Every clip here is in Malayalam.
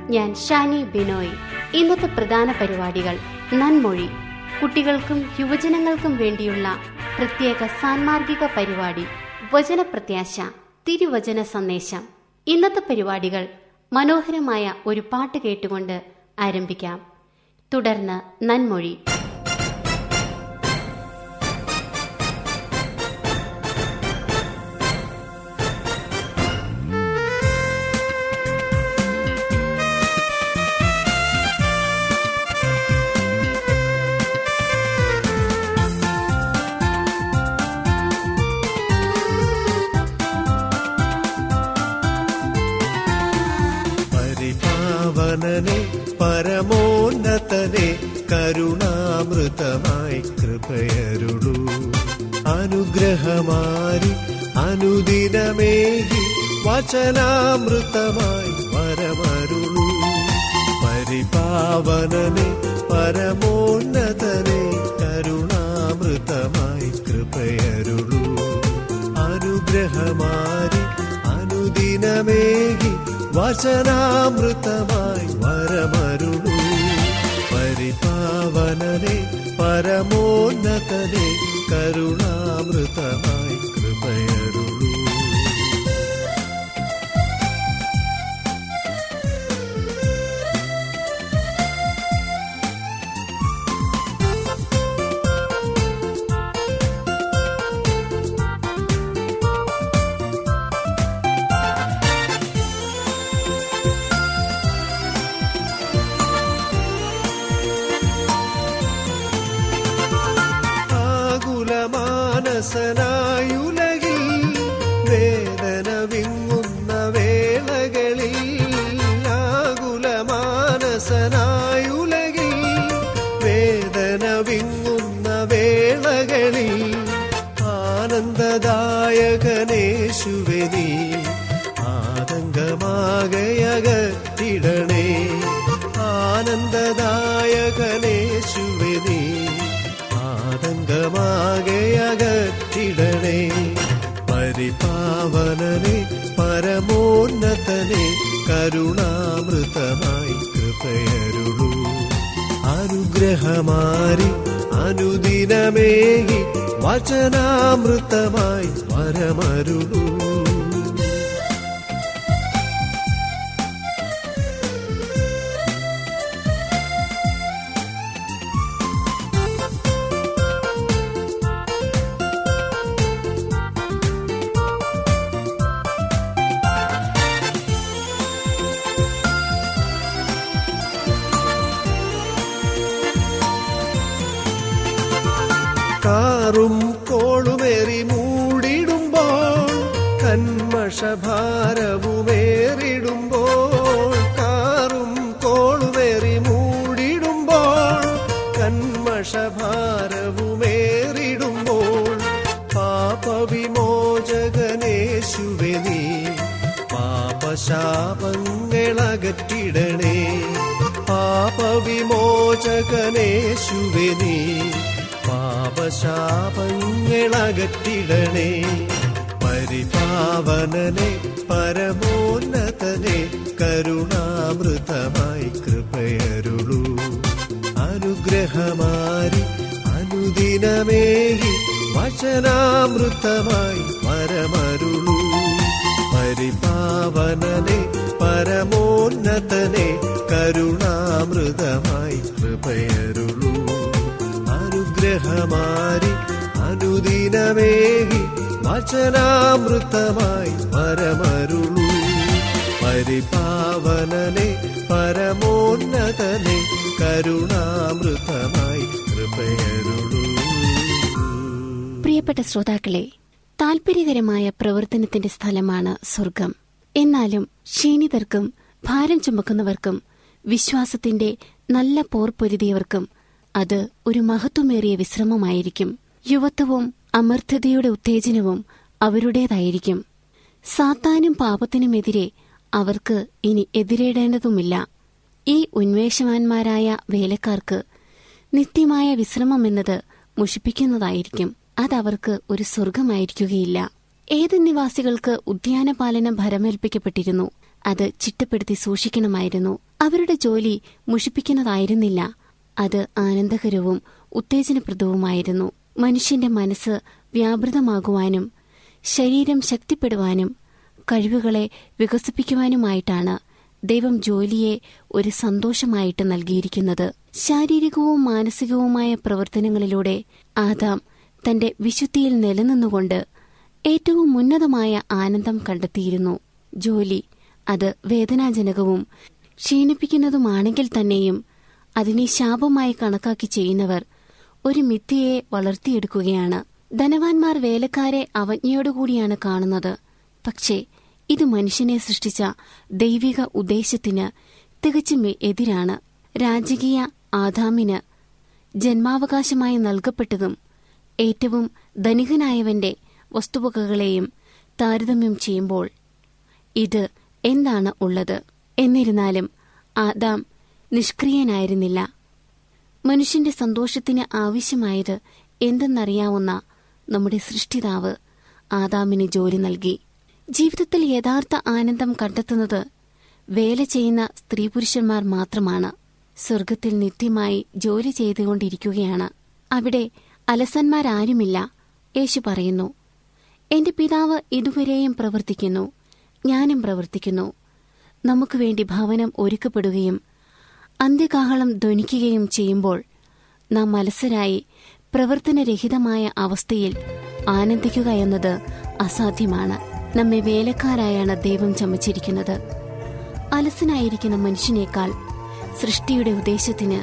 ഞാൻ ഷാനി ബിനോയ്. ഇന്നത്തെ പ്രധാന പരിപാടികൾ നന്മൊഴി. കുട്ടികൾക്കും യുവജനങ്ങൾക്കും വേണ്ടിയുള്ള പ്രത്യേക സാൻമാർഗിക പരിപാടി വചനപ്രത്യാശ തിരുവചന സന്ദേശം. ഇന്നത്തെ പരിപാടികൾ മനോഹരമായ ഒരു പാട്ട് കേട്ടുകൊണ്ട് ആരംഭിക്കാം. തുടർന്ന് നന്മൊഴി. വചനാമൃതമായി വരമരുളൂ പരിപാവനനെ പരമോന്നതനെ കരുണാമൃതമായി കൃപയരുളൂ. അനുഗ്രഹമാരി അനുദിനമേകി വചനാമൃതമായി വരമരുളൂ. പരിപാവനനെ പരമോന്നതനെ കരുണാമൃതമായി കൃപയരുളൂ. ആതങ്കമാകയകത്തിടണേ ആനന്ദദായകനേശുവെ നീ പരിപാവനനെ പരമോന്നതനെ കരുണാമൃതമായി കൃപയരുളൂ. അനുഗ്രഹമാരി അനുദിനമേകി വചനാമൃതമായി വരമരുളൂ. കാറും കോളുമേറി മൂടിടുമ്പോൾ കന്മഷഭാരവുമേറിടുമ്പോൾ കാറും കോളുമേറി മൂടിടുമ്പോൾ കന്മഷഭാരവുമേറിടുമ്പോൾ പാപവിമോചകനേശുവെ പാപശാപങ്ങളകറ്റിടണേ പാപവിമോചകനേശുവെ പാപശാപങ്ങളകറ്റിടണേ പരിപാവനനെ പരമോന്നതനെ കരുണാമൃതമായി കൃപയരുളൂ. അനുഗ്രഹമാരി അനുദിനമേകി വചനാമൃതമായി പരമരുളൂ പരിപാവനനെ പരമോന്നതനെ കരുണാമൃതമായി കൃപയരുളൂ. അനുഗ്രഹമാരി അനുദിനമേകി വചനാമൃതമായി പരമരുളൂ. പരിപാവനനെ പരമോന്നതനെ കരുണാമൃതമായി കൃപയരുളൂ. പ്രിയപ്പെട്ട ശ്രോതാക്കളെ താൽപര്യകരമായ പ്രവർത്തനത്തിന്റെ സ്ഥലമാണ് സ്വർഗം. എന്നാലും ക്ഷീണിതർക്കും ഭാരം ചുമക്കുന്നവർക്കും വിശ്വാസത്തിന്റെ നല്ല പോർ പൊരുതിയവർക്കും അത് ഒരു മഹത്വമേറിയ വിശ്രമമായിരിക്കും. യുവത്വവും അമർത്ഥതയുടെ ഉത്തേജനവും അവരുടേതായിരിക്കും. സാത്താനും പാപത്തിനുമെതിരെ അവർക്ക് ഇനി എതിരേടേണ്ടതുമില്ല. ഈ ഉന്മേഷവാന്മാരായ വേലക്കാർക്ക് നിത്യമായ വിശ്രമമെന്നത് മുഷിപ്പിക്കുന്നതായിരിക്കും. അതവർക്ക് ഒരു സ്വർഗമായിരിക്കുകയില്ല ഏത് നിവാസികൾക്ക് ഉദ്യാനപാലനം ഭരമേൽപ്പിക്കപ്പെട്ടിരുന്നു? അത് ചിട്ടപ്പെടുത്തി സൂക്ഷിക്കണമായിരുന്നു. അവരുടെ ജോലി മുഷിപ്പിക്കുന്നതായിരുന്നില്ല. അത് ആനന്ദകരവും ഉത്തേജനപ്രദവുമായിരുന്നു. മനുഷ്യന്റെ മനസ്സ് വ്യാപൃതമാകുവാനും ശരീരം ശക്തിപ്പെടുവാനും കഴിവുകളെ വികസിപ്പിക്കുവാനുമായിട്ടാണ് ദൈവം ജോലിയെ ഒരു സന്തോഷമായിട്ട് നൽകിയിരിക്കുന്നത്. ശാരീരികവും മാനസികവുമായ പ്രവർത്തനങ്ങളിലൂടെ ആദാം തന്റെ വിശുദ്ധിയിൽ നിലനിന്നുകൊണ്ട് ഏറ്റവും ഉന്നതമായ ആനന്ദം കണ്ടെത്തിയിരുന്നു. ജോലി അത് വേദനാജനകവും ക്ഷീണിപ്പിക്കുന്നതുമാണെങ്കിൽ തന്നെയും അതിനെ ശാപമായി കണക്കാക്കി ചെയ്യുന്നവർ ഒരു മിഥ്യയെ വളർത്തിയെടുക്കുകയാണ്. ധനവാന്മാർ വേലക്കാരെ അവജ്ഞയോടുകൂടിയാണ് കാണുന്നത്. പക്ഷേ ഇത് മനുഷ്യനെ സൃഷ്ടിച്ച ദൈവിക ഉദ്ദേശത്തിന് തികച്ചും എതിരാണ്. രാജകീയ ആദാമിന് ജന്മാവകാശമായി നൽകപ്പെട്ടതും ഏറ്റവും ധനികനായവന്റെ വസ്തുവകകളെയും താരതമ്യം ചെയ്യുമ്പോൾ ഇത് എന്താണ് ഉള്ളത്? എന്നിരുന്നാലും ആദാം നിഷ്ക്രിയനായിരുന്നില്ല. മനുഷ്യന്റെ സന്തോഷത്തിന് ആവശ്യമായത് എന്തെന്നറിയാവുന്ന നമ്മുടെ സൃഷ്ടിതാവ് ആദാമിന് ജോലി നൽകി. ജീവിതത്തിൽ യഥാർത്ഥ ആനന്ദം കണ്ടെത്തുന്നത് വേല ചെയ്യുന്ന സ്ത്രീ പുരുഷന്മാർ മാത്രമാണ്. സ്വർഗത്തിൽ നിത്യമായി ജോലി ചെയ്തുകൊണ്ടിരിക്കുകയാണ്. അവിടെ അലസന്മാരാരുമില്ല യേശു പറയുന്നു. എന്റെ പിതാവ് ഇതുവരെയും പ്രവർത്തിക്കുന്നു ഞാനും പ്രവർത്തിക്കുന്നു. നമുക്കുവേണ്ടി ഭവനം ഒരുക്കപ്പെടുകയും അന്ത്യകാഹളം ധ്വനിക്കുകയും ചെയ്യുമ്പോൾ നാം മലസരായി പ്രവർത്തനരഹിതമായ അവസ്ഥയിൽ ആനന്ദിക്കുക എന്നത് അസാധ്യമാണ്. നമ്മെ വേലക്കാരായാണ് ദൈവം ചമച്ചിരിക്കുന്നത്. അലസനായിരിക്കുന്ന മനുഷ്യനേക്കാൾ സൃഷ്ടിയുടെ ഉദ്ദേശത്തിന്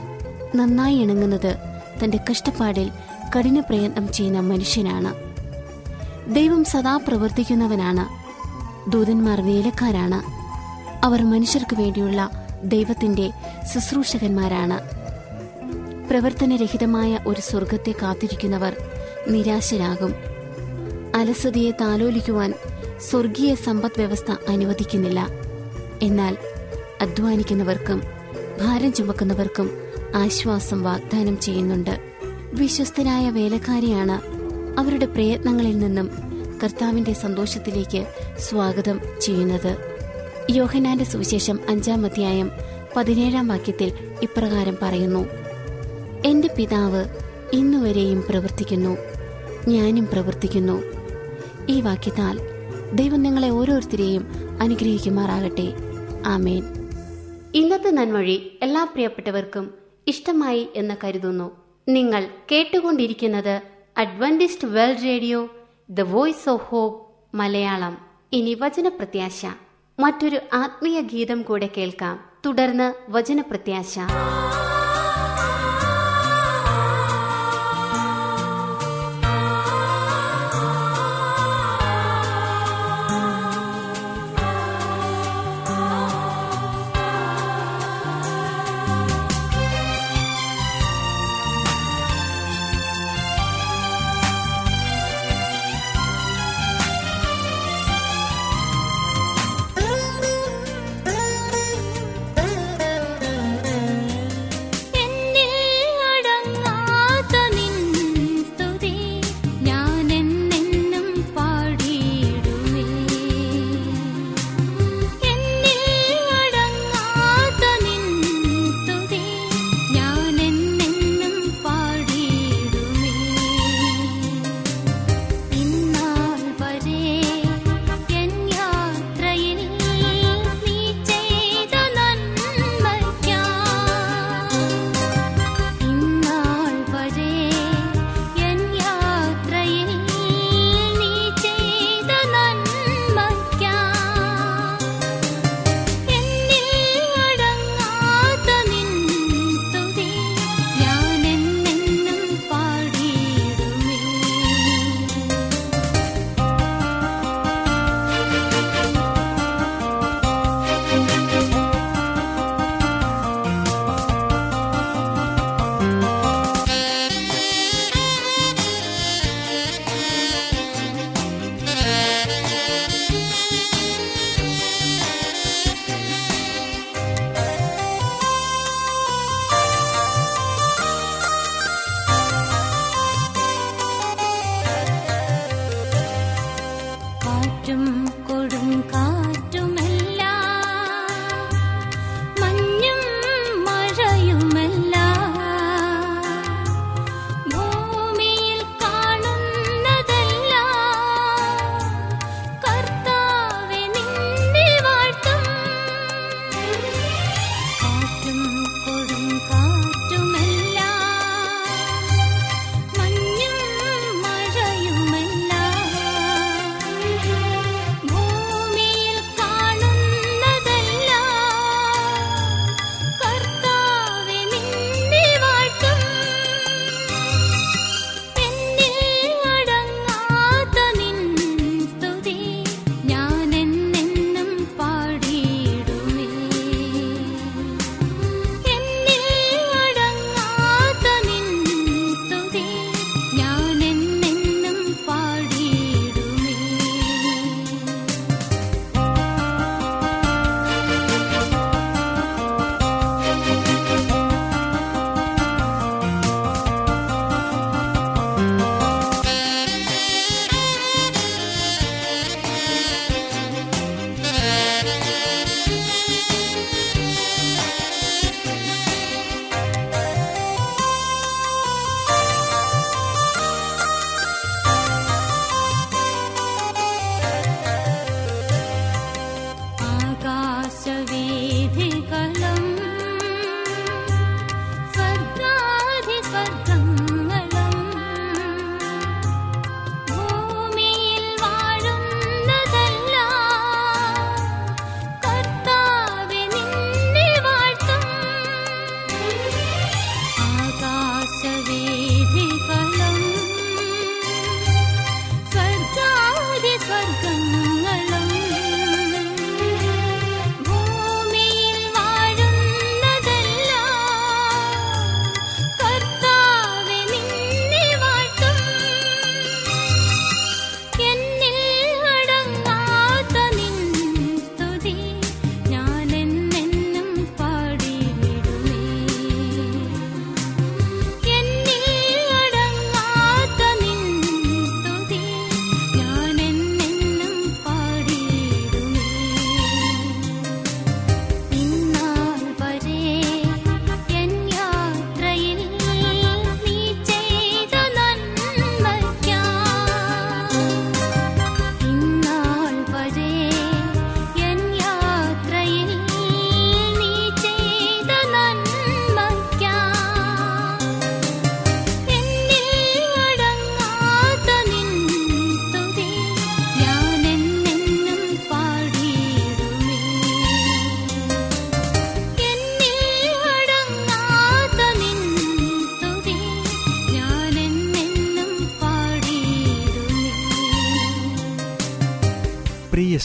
നന്നായി ഇണങ്ങുന്നത് തന്റെ കഷ്ടപ്പാടിൽ കഠിന പ്രയത്നം ചെയ്യുന്ന മനുഷ്യനാണ്. ദൈവം സദാ പ്രവർത്തിക്കുന്നവനാണ്. ദൂതന്മാർ വേലക്കാരാണ്. അവർ മനുഷ്യർക്ക് വേണ്ടിയുള്ള ദൈവത്തിന്റെ ശുശ്രൂഷകന്മാരാണ്. പ്രവർത്തനരഹിതമായ ഒരു സ്വർഗത്തെ കാത്തിരിക്കുന്നവർ നിരാശരാകും. അലസതയെ താലോലിക്കുവാൻ സ്വർഗീയ സമ്പദ് വ്യവസ്ഥ അനുവദിക്കുന്നില്ല. എന്നാൽ അധ്വാനിക്കുന്നവർക്കും ഭാരം ചുമക്കുന്നവർക്കും ആശ്വാസം വാഗ്ദാനം ചെയ്യുന്നുണ്ട്. വിശ്വസ്തരായ വേലക്കാരിയാണ് അവരുടെ പ്രയത്നങ്ങളിൽ നിന്നും കർത്താവിന്റെ സന്തോഷത്തിലേക്ക് സ്വാഗതം ചെയ്യുന്നത്. യോഹനാന്റെ സുവിശേഷം അഞ്ചാം അധ്യായം പതിനേഴാം വാക്യത്തിൽ ഇപ്രകാരം പറയുന്നു. എന്റെ പിതാവ് ഇന്നുവരെയും പ്രവർത്തിക്കുന്നു ഞാനും പ്രവർത്തിക്കുന്നു. ഈ വാക്യത്താൽ ദൈവം നിങ്ങളെ ഓരോരുത്തരെയും അനുഗ്രഹിക്കുമാറാകട്ടെ. ആമേൻ. ഇന്നത്തെ നന്മൊഴി എല്ലാ പ്രിയപ്പെട്ടവർക്കും ഇഷ്ടമായി എന്ന് കരുതുന്നു. നിങ്ങൾ കേട്ടുകൊണ്ടിരിക്കുന്നത് Adventist World Radio the Voice of Hope Malayalam. ഇനി വചനപ്രത്യാശ. മറ്റൊരു ആത്മീയ ഗീതം കൂടെ കേൾക്കാം. തുടർന്ന് വചനപ്രത്യാശ.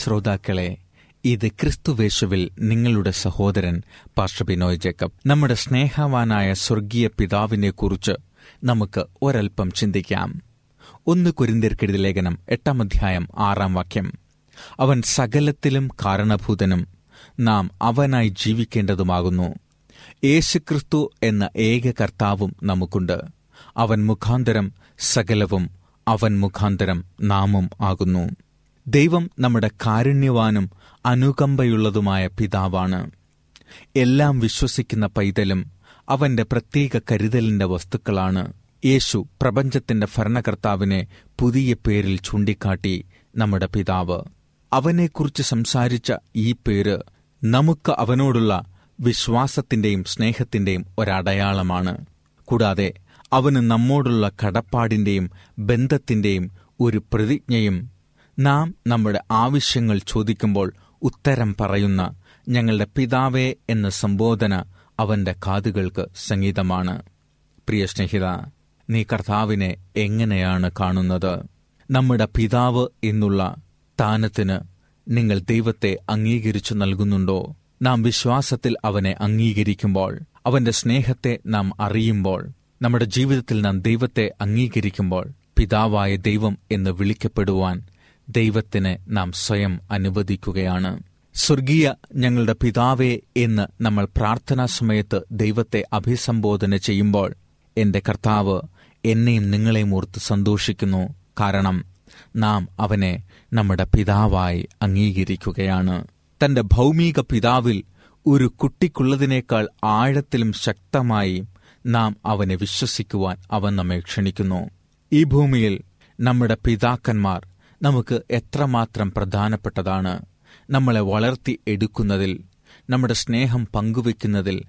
ശ്രോതാക്കളെ ഇത് ക്രിസ്തുവേശുവിൽ നിങ്ങളുടെ സഹോദരൻ പാസ്റ്റർ ബിനോയ് ജേക്കബ്. നമ്മുടെ സ്നേഹവാനായ സ്വർഗീയ പിതാവിനെക്കുറിച്ച് നമുക്ക് ഒരൽപ്പം ചിന്തിക്കാം. ഒന്ന് കുരിന്തിർക്കെഴുതി ലേഖനം എട്ടാം അധ്യായം ആറാം വാക്യം. അവൻ സകലത്തിലും കാരണഭൂതനും നാം അവനായി ജീവിക്കേണ്ടതുമാകുന്നു. യേശുക്രിസ്തു എന്ന ഏക കർത്താവും നമുക്കുണ്ട്. അവൻ മുഖാന്തരം സകലവും അവൻ മുഖാന്തരം നാമും ആകുന്നു. ദൈവം നമ്മുടെ കാരുണ്യവാനും അനുകമ്പയുള്ളതുമായ പിതാവാണ്. എല്ലാം വിശ്വസിക്കുന്ന പൈതലും അവന്റെ പ്രത്യേക കരുതലിന്റെ വസ്തുക്കളാണ്. യേശു പ്രപഞ്ചത്തിന്റെ ഭരണകർത്താവിനെ പുതിയ പേരിൽ ചൂണ്ടിക്കാട്ടി നമ്മുടെ പിതാവ്. അവനെക്കുറിച്ച് സംസാരിച്ച ഈ പേര് നമുക്ക് അവനോടുള്ള വിശ്വാസത്തിന്റെയും സ്നേഹത്തിന്റെയും ഒരടയാളമാണ്. കൂടാതെ അവന് നമ്മോടുള്ള കടപ്പാടിന്റെയും ബന്ധത്തിന്റെയും ഒരു പ്രതിജ്ഞയും നാം നമ്മുടെ ആവശ്യങ്ങൾ ചോദിക്കുമ്പോൾ ഉത്തരം പറയുന്ന ഞങ്ങളുടെ പിതാവേ എന്ന സംബോധന അവന്റെ കാതുകൾക്ക് സംഗീതമാണ്. പ്രിയ സ്നേഹിത നീ കർത്താവിനെ എങ്ങനെയാണ് കാണുന്നത്? നമ്മുടെ പിതാവ് എന്നുള്ള സ്ഥാനത്തിന് നിങ്ങൾ ദൈവത്തെ അംഗീകരിച്ചു നൽകുന്നുണ്ടോ? നാം വിശ്വാസത്തിൽ അവനെ അംഗീകരിക്കുമ്പോൾ അവന്റെ സ്നേഹത്തെ നാം അറിയുമ്പോൾ നമ്മുടെ ജീവിതത്തിൽ നാം ദൈവത്തെ അംഗീകരിക്കുമ്പോൾ പിതാവായ ദൈവം എന്ന് വിളിക്കപ്പെടുവാൻ ദൈവത്തിന് നാം സ്വയം അനുവദിക്കുകയാണ്. സ്വർഗീയ ഞങ്ങളുടെ പിതാവേ എന്ന് നമ്മൾ പ്രാർത്ഥനാ സമയത്ത് ദൈവത്തെ അഭിസംബോധന ചെയ്യുമ്പോൾ എന്റെ കർത്താവ് എന്നെയും നിങ്ങളെയും ഓർത്ത് സന്തോഷിക്കുന്നു. കാരണം നാം അവനെ നമ്മുടെ പിതാവായി അംഗീകരിക്കുകയാണ്. തന്റെ ഭൗമിക പിതാവിൽ ഒരു കുട്ടിക്കുള്ളതിനേക്കാൾ ആഴത്തിലും ശക്തമായി നാം അവനെ വിശ്വസിക്കുവാൻ അവൻ നമ്മെ ക്ഷണിക്കുന്നു. ഈ ഭൂമിയിൽ നമ്മുടെ പിതാക്കന്മാർ നമുക്ക് എത്രമാത്രം പ്രധാനപ്പെട്ടതാണ് നമ്മളെ വളർത്തി എടുക്കുന്നതിൽ നമ്മുടെ സ്നേഹം പങ്കുവെക്കുന്നതിൽ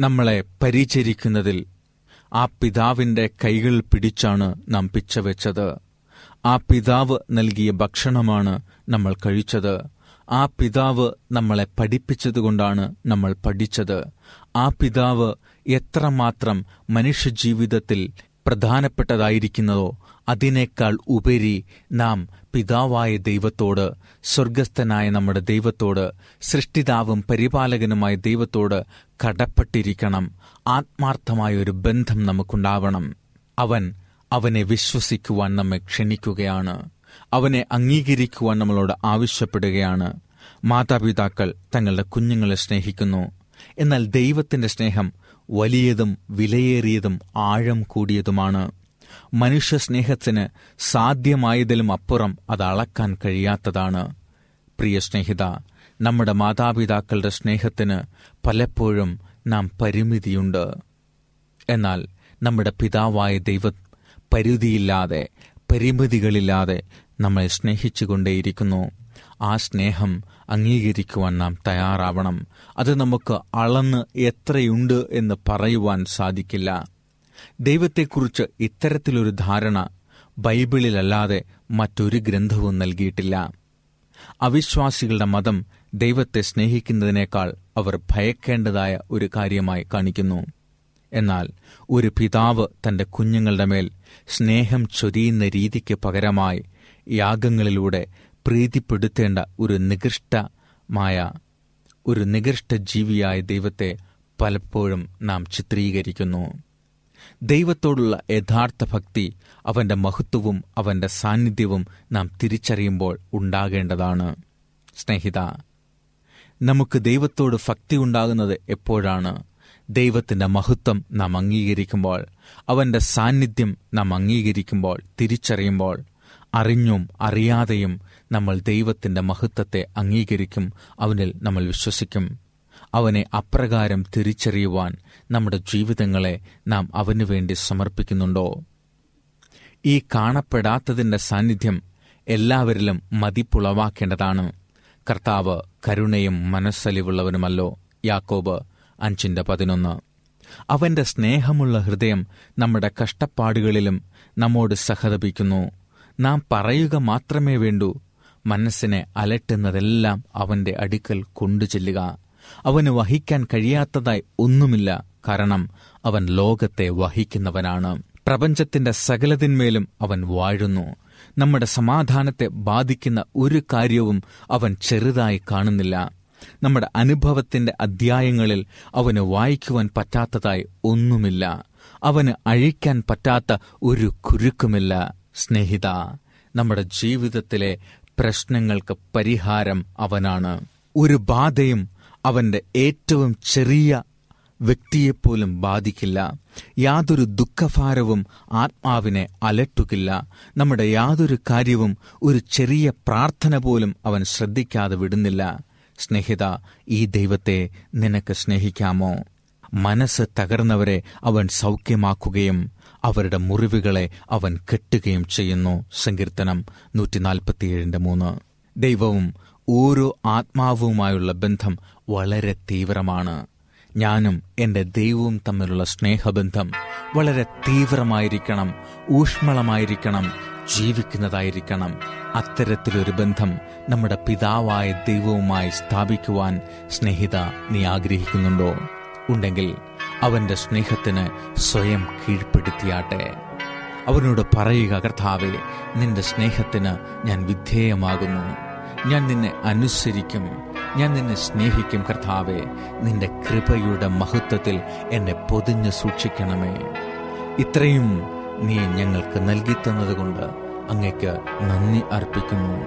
നമ്മളെ പരിചരിക്കുന്നതിൽ ആ പിതാവിന്റെ കൈകൾ പിടിച്ചാണ് നാം പിച്ചവെച്ചത്. ആ പിതാവ് നൽകിയ ഭക്ഷണമാണ് നമ്മൾ കഴിച്ചത്. ആ പിതാവ് നമ്മളെ പഠിപ്പിച്ചതുകൊണ്ടാണ് നമ്മൾ പഠിച്ചത്. ആ പിതാവ് എത്രമാത്രം മനുഷ്യജീവിതത്തിൽ പ്രധാനപ്പെട്ടതായിരിക്കുന്നതോ അതിനേക്കാൾ ഉപരി നാം പിതാവായ ദൈവത്തോട് സ്വർഗസ്ഥനായ നമ്മുടെ ദൈവത്തോട് സൃഷ്ടിതാവും പരിപാലകനുമായ ദൈവത്തോട് കടപ്പെട്ടിരിക്കണം. ആത്മാർത്ഥമായ ഒരു ബന്ധം നമുക്കുണ്ടാവണം. അവൻ അവനെ വിശ്വസിക്കുവാൻ നമ്മെ ക്ഷണിക്കുകയാണ്. അവനെ അംഗീകരിക്കുവാൻ നമ്മളോട് ആവശ്യപ്പെടുകയാണ്. മാതാപിതാക്കൾ തങ്ങളുടെ കുഞ്ഞുങ്ങളെ സ്നേഹിക്കുന്നു. എന്നാൽ ദൈവത്തിന്റെ സ്നേഹം വലിയതും വിലയേറിയതും ആഴം കൂടിയതുമാണ്. മനുഷ്യ സ്നേഹത്തിന് സാധ്യമായതിലും അപ്പുറം അത് അളക്കാൻ കഴിയാത്തതാണ്. പ്രിയ സ്നേഹിത നമ്മുടെ മാതാപിതാക്കളുടെ സ്നേഹത്തിന് പലപ്പോഴും നാം പരിമിതിയുണ്ട്. എന്നാൽ നമ്മുടെ പിതാവായ ദൈവം പരിധിയില്ലാതെ പരിമിതികളില്ലാതെ നമ്മളെ സ്നേഹിച്ചുകൊണ്ടേയിരിക്കുന്നു. ആ സ്നേഹം അംഗീകരിക്കുവാൻ നാം തയ്യാറാവണം. അത് നമുക്ക് അളന്ന് എത്രയുണ്ട് എന്ന് പറയുവാൻ സാധിക്കില്ല. ദൈവത്തെക്കുറിച്ച് ഇത്തരത്തിലൊരു ധാരണ ബൈബിളിലല്ലാതെ മറ്റൊരു ഗ്രന്ഥവും നൽകിയിട്ടില്ല. അവിശ്വാസികളുടെ മതം ദൈവത്തെ സ്നേഹിക്കുന്നതിനേക്കാൾ അവർ ഭയക്കേണ്ടതായ ഒരു കാര്യമായി കാണിക്കുന്നു. എന്നാൽ ഒരു പിതാവ് തന്റെ കുഞ്ഞുങ്ങളുടെ മേൽ സ്നേഹം ചൊരിയുന്ന രീതിക്ക് പകരമായി യാഗങ്ങളിലൂടെ പ്രീതിപ്പെടുത്തേണ്ട ഒരു നികൃഷ്ടമായ ഒരു നികൃഷ്ട ജീവിയായ ദൈവത്തെ പലപ്പോഴും നാം ചിത്രീകരിക്കുന്നു. ദൈവത്തോടുള്ള യഥാർത്ഥ ഭക്തി അവന്റെ മഹത്വവും അവന്റെ സാന്നിധ്യവും നാം തിരിച്ചറിയുമ്പോൾ ഉണ്ടാകേണ്ടതാണ്. സ്നേഹിത നമുക്ക് ദൈവത്തോട് ഭക്തി ഉണ്ടാകുന്നത് എപ്പോഴാണ്? ദൈവത്തിന്റെ മഹത്വം നാം അംഗീകരിക്കുമ്പോൾ അവന്റെ സാന്നിധ്യം നാം അംഗീകരിക്കുമ്പോൾ തിരിച്ചറിയുമ്പോൾ അറിഞ്ഞും അറിയാതെയും നമ്മൾ ദൈവത്തിന്റെ മഹത്വത്തെ അംഗീകരിക്കും അവനിൽ നമ്മൾ വിശ്വസിക്കും. അവനെ അപ്രകാരം തിരിച്ചറിയുവാൻ നമ്മുടെ ജീവിതങ്ങളെ നാം അവനു വേണ്ടി സമർപ്പിക്കുന്നുണ്ടോ? ഈ കാണപ്പെടാത്തതിന്റെ സാന്നിധ്യം എല്ലാവരിലും മതിപ്പുളവാക്കേണ്ടതാണ്. കർത്താവ് കരുണയും മനസ്സലിവുള്ളവനുമല്ലോ. യാക്കോബ് അഞ്ചിന്റെ പതിനൊന്ന്. അവന്റെ സ്നേഹമുള്ള ഹൃദയം നമ്മുടെ കഷ്ടപ്പാടുകളിലും നമ്മോട് സഹതപിക്കുന്നു. നാം പറയുക മാത്രമേ വേണ്ടൂ. മനസ്സിനെ അലട്ടുന്നതെല്ലാം അവന്റെ അടുക്കൽ കൊണ്ടുചെല്ലുക. അവന് വഹിക്കാൻ കഴിയാത്തതായി ഒന്നുമില്ല കാരണം അവൻ ലോകത്തെ വഹിക്കുന്നവനാണ്. പ്രപഞ്ചത്തിന്റെ സകലതിന്മേലും അവൻ വാഴുന്നു. നമ്മുടെ സമാധാനത്തെ ബാധിക്കുന്ന ഒരു കാര്യവും അവൻ ചെറുതായി കാണുന്നില്ല. നമ്മുടെ അനുഭവത്തിന്റെ അധ്യായങ്ങളിൽ അവന് വായിക്കുവാൻ പറ്റാത്തതായി ഒന്നുമില്ല. അവന് അഴിക്കാൻ പറ്റാത്ത ഒരു കുരുക്കുമില്ല. സ്നേഹിത നമ്മുടെ ജീവിതത്തിലെ പ്രശ്നങ്ങൾക്ക് പരിഹാരം അവനാണ്. ഒരു ബാധയും അവന്റെ ഏറ്റവും ചെറിയ വ്യക്തിയെപ്പോലും ബാധിക്കില്ല. യാതൊരു ദുഃഖഭാരവും ആത്മാവിനെ അലട്ടുകില്ല. നമ്മുടെ യാതൊരു കാര്യവും ഒരു ചെറിയ പ്രാർത്ഥന പോലും അവൻ ശ്രദ്ധിക്കാതെ വിടുന്നില്ല. സ്നേഹിത ഈ ദൈവത്തെ നിനക്ക് സ്നേഹിക്കാമോ? മനസ്സ് തകർന്നവരെ അവൻ സൗഖ്യമാക്കുകയും അവരുടെ മുറിവുകളെ അവൻ കെട്ടുകയും ചെയ്യുന്നു. സങ്കീർത്തനം നൂറ്റിനാൽപ്പത്തിയേഴിന്റെ മൂന്ന്. ദൈവവും ഓരോ ആത്മാവുമായുള്ള ബന്ധം വളരെ തീവ്രമാണ്. ഞാനും എന്റെ ദൈവവും തമ്മിലുള്ള സ്നേഹബന്ധം വളരെ തീവ്രമായിരിക്കണം ഊഷ്മളമായിരിക്കണം ജീവിക്കുന്നതായിരിക്കണം. അത്തരത്തിലൊരു ബന്ധം നമ്മുടെ പിതാവായ ദൈവവുമായി സ്ഥാപിക്കുവാൻ സ്നേഹിത നീ ആഗ്രഹിക്കുന്നുണ്ടോ? ഉണ്ടെങ്കിൽ അവന്റെ സ്നേഹത്തിന് സ്വയം കീഴ്പ്പെടുത്തിയാട്ടെ. അവനോട് പറയുക കർത്താവെ നിന്റെ സ്നേഹത്തിന് ഞാൻ വിധേയമാകുന്നു. ഞാൻ നിന്നെ അനുസരിക്കും. ഞാൻ നിന്നെ സ്നേഹിക്കും കർത്താവെ. നിന്റെ കൃപയുടെ മഹത്വത്തിൽ എന്നെ പൊതിഞ്ഞു സൂക്ഷിക്കണമേ. ഇത്രയും നീ ഞങ്ങൾക്ക് നൽകിത്തന്നതുകൊണ്ട് അങ്ങയ്ക്ക് നന്ദി അർപ്പിക്കുന്നു.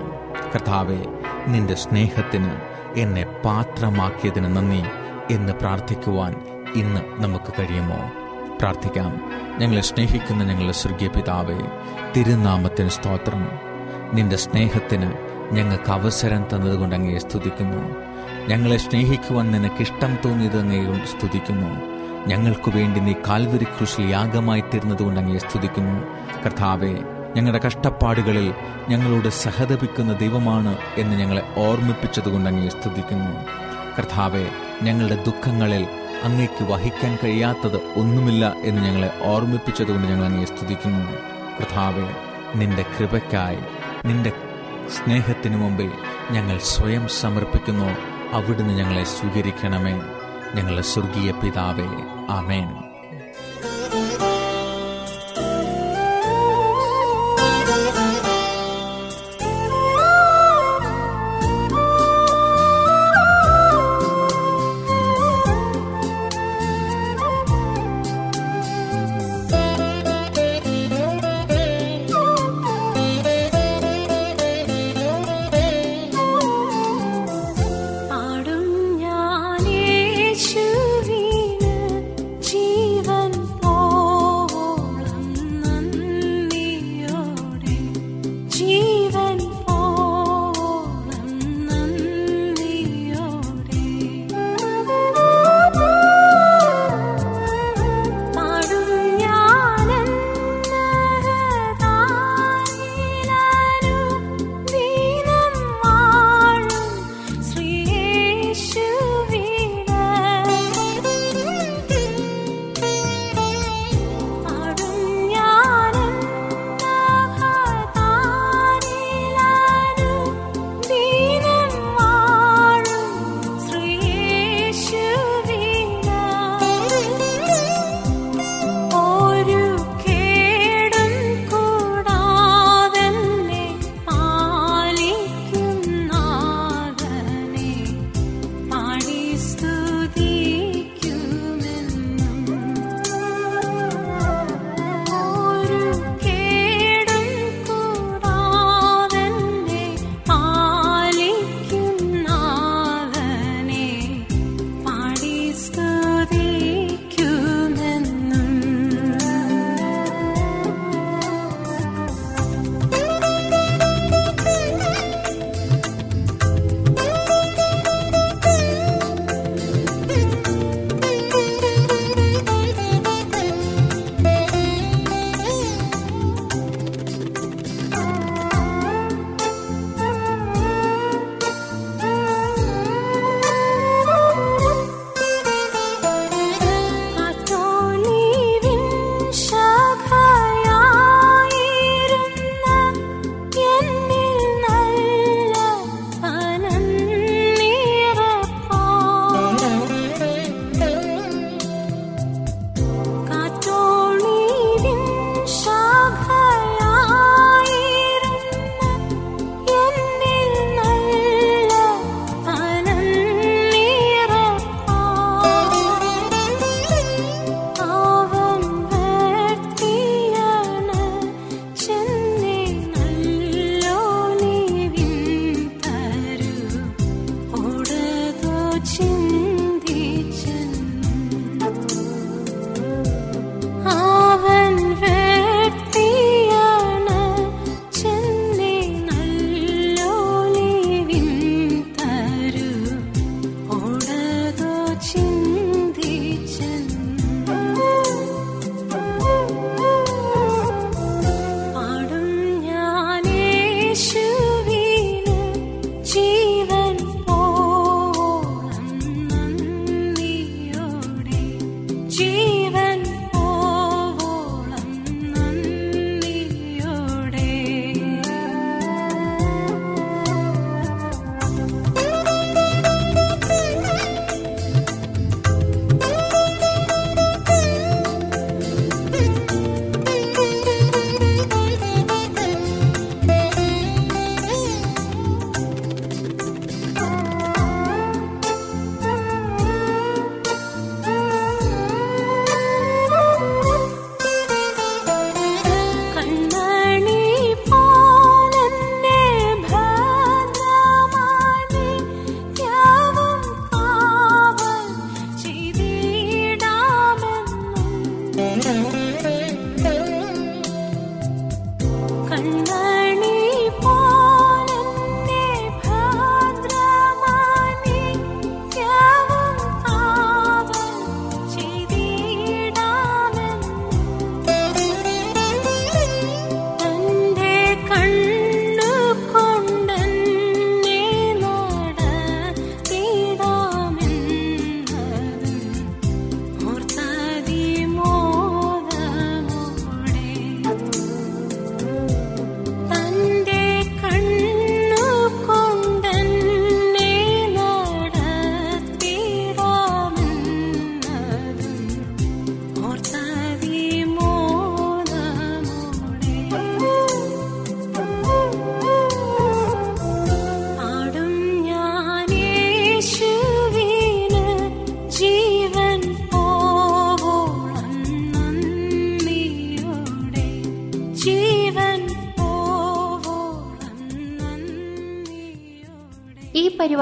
കർത്താവെ നിന്റെ സ്നേഹത്തിന് എന്നെ പാത്രമാക്കിയതിന് നന്ദി എന്ന് പ്രാർത്ഥിക്കുവാൻ ഇന്ന് നമുക്ക് കഴിയുമോ? പ്രാർത്ഥിക്കാം. ഞങ്ങളെ സ്നേഹിക്കുന്ന ഞങ്ങളുടെ സ്വർഗീയ പിതാവെ തിരുനാമത്തിന് സ്തോത്രം. നിന്റെ സ്നേഹത്തിന് ഞങ്ങൾക്ക് അവസരം തന്നതുകൊണ്ട് അങ്ങയെ സ്തുതിക്കുന്നു. ഞങ്ങളെ സ്നേഹിക്കുവാൻ നിനക്ക് ഇഷ്ടം തോന്നിയത് അങ്ങയെ സ്തുതിക്കുന്നു. ഞങ്ങൾക്കു വേണ്ടി നീ കാൽവരി കൃഷി യാഗമായി തീർന്നതുകൊണ്ട് അങ്ങയെ സ്തുതിക്കുന്നു. കർത്താവെ ഞങ്ങളുടെ കഷ്ടപ്പാടുകളിൽ ഞങ്ങളോട് സഹതപിക്കുന്ന ദൈവമാണ് എന്ന് ഞങ്ങളെ ഓർമ്മിപ്പിച്ചതുകൊണ്ട് അങ്ങയെ സ്തുതിക്കുന്നു. കർത്താവെ ഞങ്ങളുടെ ദുഃഖങ്ങളിൽ അങ്ങേക്ക് വഹിക്കാൻ കഴിയാത്തത് ഒന്നുമില്ല എന്ന് ഞങ്ങളെ ഓർമ്മിപ്പിച്ചതുകൊണ്ട് ഞങ്ങൾ അങ്ങയെ സ്തുതിക്കുന്നു. കർത്താവെ നിന്റെ കൃപയ്ക്കായി നിന്റെ സ്നേഹത്തിനു മുമ്പിൽ ഞങ്ങൾ സ്വയം സമർപ്പിക്കുന്നു. അവിടുന്ന് ഞങ്ങളെ സ്വീകരിക്കണമേ. ഞങ്ങളുടെ സ്വർഗീയ പിതാവേ. ആമേൻ.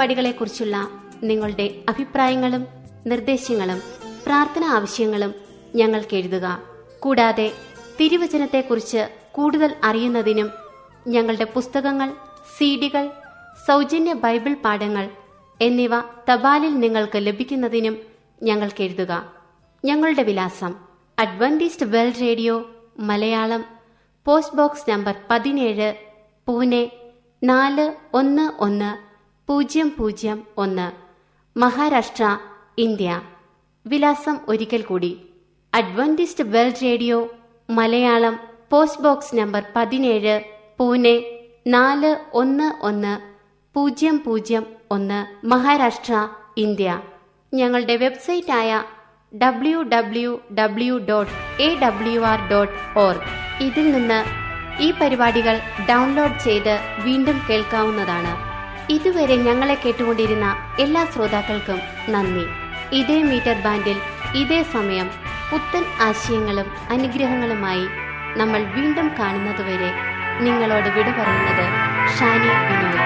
പരിപാടികളെക്കുറിച്ചുള്ള നിങ്ങളുടെ അഭിപ്രായങ്ങളും നിർദ്ദേശങ്ങളും പ്രാർത്ഥന ആവശ്യങ്ങളും ഞങ്ങൾക്ക് എഴുതുക. കൂടാതെ തിരുവചനത്തെക്കുറിച്ച് കൂടുതൽ അറിയുന്നതിനും ഞങ്ങളുടെ പുസ്തകങ്ങൾ സീഡികൾ സൗജന്യ ബൈബിൾ പാഠങ്ങൾ എന്നിവ തപാലിൽ നിങ്ങൾക്ക് ലഭിക്കുന്നതിനും ഞങ്ങൾക്ക് എഴുതുക. ഞങ്ങളുടെ വിലാസം Adventist World Radio Malayalam post box number പതിനേഴ് പൂനെ നാല് ഒന്ന് ഒന്ന് പൂജ്യം പൂജ്യം ഒന്ന്. മഹാരാഷ്ട്ര ഇന്ത്യ. വിലാസം ഒരിക്കൽ കൂടി. Adventist World Radio Malayalam post box number പതിനേഴ് പൂനെ നാല് ഒന്ന് ഒന്ന് പൂജ്യം പൂജ്യം ഒന്ന് മഹാരാഷ്ട്ര ഇന്ത്യ. ഞങ്ങളുടെ വെബ്സൈറ്റായ W W W dot A W R dot org. ഇതിൽ നിന്ന് ഈ പരിപാടികൾ ഡൗൺലോഡ് ചെയ്ത് വീണ്ടും കേൾക്കാവുന്നതാണ്. ഇതുവരെ ഞങ്ങളെ കേട്ടുകൊണ്ടിരുന്ന എല്ലാ ശ്രോതാക്കൾക്കും നന്ദി. ഇതേ മീറ്റർ ബാൻഡിൽ ഇതേ സമയം പുത്തൻ ആശയങ്ങളും അനുഗ്രഹങ്ങളുമായി നമ്മൾ വീണ്ടും കാണുന്നതുവരെ നിങ്ങളോട് വിട പറയുന്നത് ഷാനി ബിനോയ്